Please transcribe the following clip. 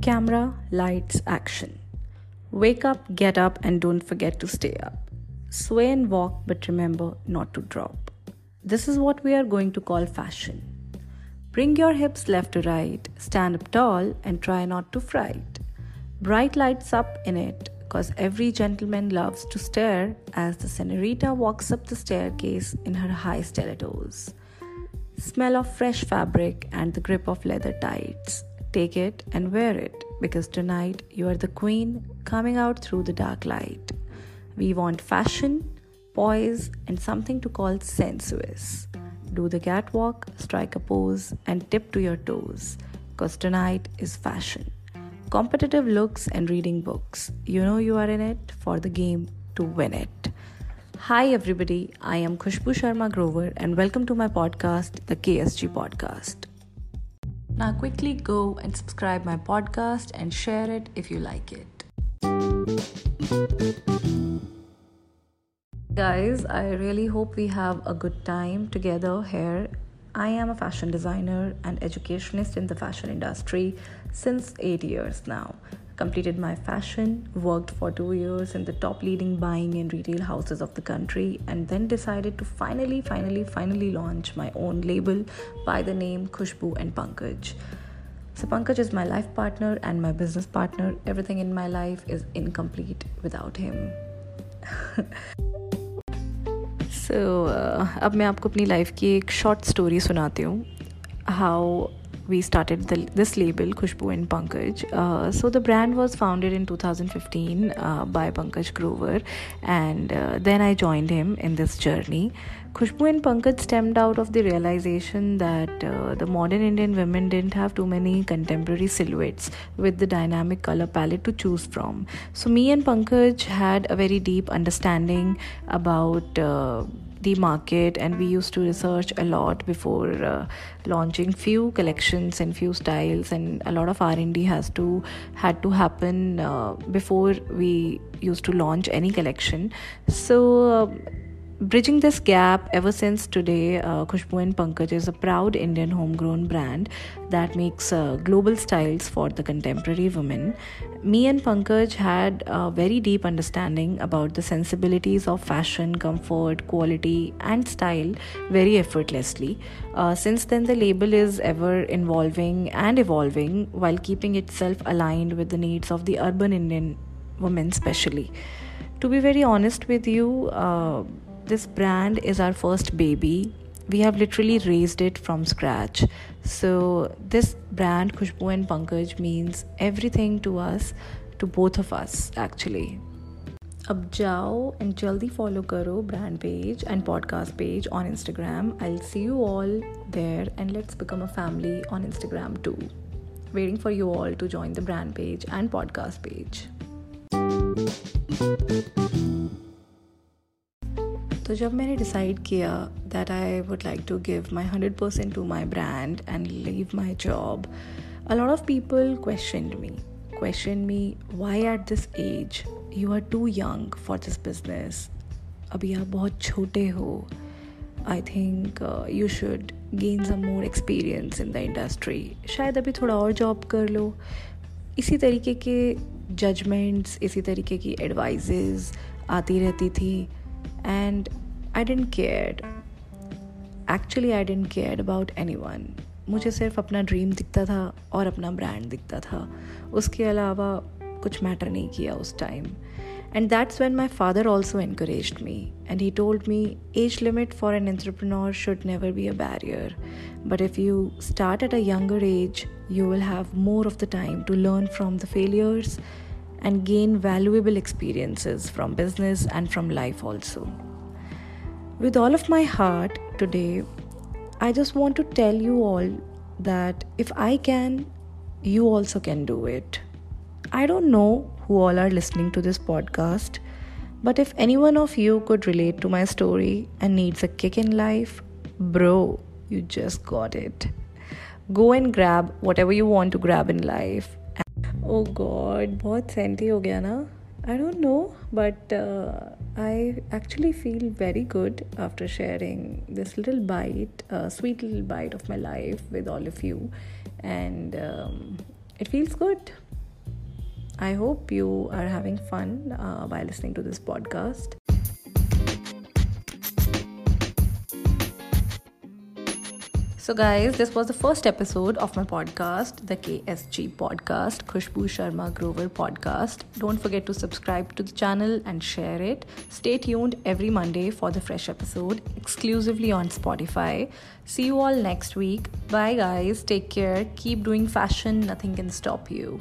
Camera, lights, action. Wake up, get up, and don't forget to stay up. Sway and walk, but remember not to drop. This is what we are going to call fashion. Bring your hips left to right, stand up tall, and try not to fright. Bright lights up in it, cause every gentleman loves to stare as the senorita walks up the staircase in her high stilettos. Smell of fresh fabric and the grip of leather tights Take it and wear it because tonight you are the queen coming out through the dark light. We want fashion, poise, and something to call sensuous. Do the catwalk, strike a pose, and tip to your toes because tonight is fashion. Competitive looks and reading books. You know you are in it for the game to win it. Hi, everybody. I am Khushboo Sharma Grover, and welcome to my podcast, the KSG Podcast. Now, quickly go and subscribe my podcast and share it if you like it. Guys, I really hope we have a good time together here. I am a fashion designer and educationist in the fashion industry since 8 years now completed my fashion, worked for two years in the top leading buying and retail houses of the country, and then decided to finally, finally, finally launch my own label by the name Khushboo and Pankaj. So, Pankaj is my life partner and my business partner. Everything in my life is incomplete without him. so, uh, अब मैं आपको अपनी life की एक short story सुनाती हूँ we started the, this label Khushboo and Pankaj. Uh, so the brand was founded in 2015 uh, by Pankaj Grover, and uh, then I joined him in this journey. Khushboo and Pankaj stemmed out of the realization that uh, the modern Indian women didn't have too many contemporary silhouettes with the dynamic color palette to choose from. So me and Pankaj had a very deep understanding about uh, the market and we used to research a lot before uh, launching few collections and few styles and a lot of r&d has to had to happen uh, before we used to launch any collection. So uh, Bridging this gap ever since today, uh, Khushboo and Pankaj is a proud Indian homegrown brand that makes uh, global styles for the contemporary women. Me and Pankaj had a very deep understanding about the sensibilities of fashion, comfort, quality, and style very effortlessly. Uh, since then, the label is ever evolving and evolving while keeping itself aligned with the needs of the urban Indian women, especially. To be very honest with you, uh, this brand is our first baby. We have literally raised it from scratch. So this brand Khushboo and Pankaj means everything to us to both of us actually. अब जाओ and जल्दी follow करो brand page and podcast page on Instagram I see you all there and let's become a family on Instagram too waiting for you all to join the brand page and podcast page तो जब मैंने decide किया that I would like to give my hundred percent to my brand and leave my job a lot of people question me question me why at this age you are too young for this business अभी आप बहुत छोटे हो। I think you should gain some more experience in the industry शायद अभी थोड़ा और job कर लो। इसी तरीके के जजमेंट्स इसी तरीके की एडवाइजेज़ आती रहती थी। and I didn't care. Actually, I didn't care about anyone. मुझे सिर्फ अपना ड्रीम दिखता था और अपना ब्रांड दिखता था उसके अलावा कुछ मैटर नहीं किया उस time And that's when my father also encouraged me. And he told me age limit for an entrepreneur should never be a barrier. But if you start at a younger age, you will have more of the time to learn from the failures and gain valuable experiences from business and from life also. With all of my heart today, I just want to tell you all that if I can, you also can do it. I don't know who all are listening to this podcast, but if any one of you could relate to my story and needs a kick in life, bro, you just got it. Go and grab whatever you want to grab in life O oh God बहुत senti हो गया ना I don't know, but uh, I actually feel very good after sharing this little bite, a sweet little bite of my life with all of you, and um, it feels good. I hope you are having fun uh, by listening to this podcast. So, guys, this was the first episode of my podcast, the KSG podcast, Khushboo Sharma Grover podcast. Don't forget to subscribe to the channel and share it. Stay tuned every Monday for the fresh episode exclusively on Spotify. See you all next week. Bye, guys. Take care. Keep doing fashion. Nothing can stop you.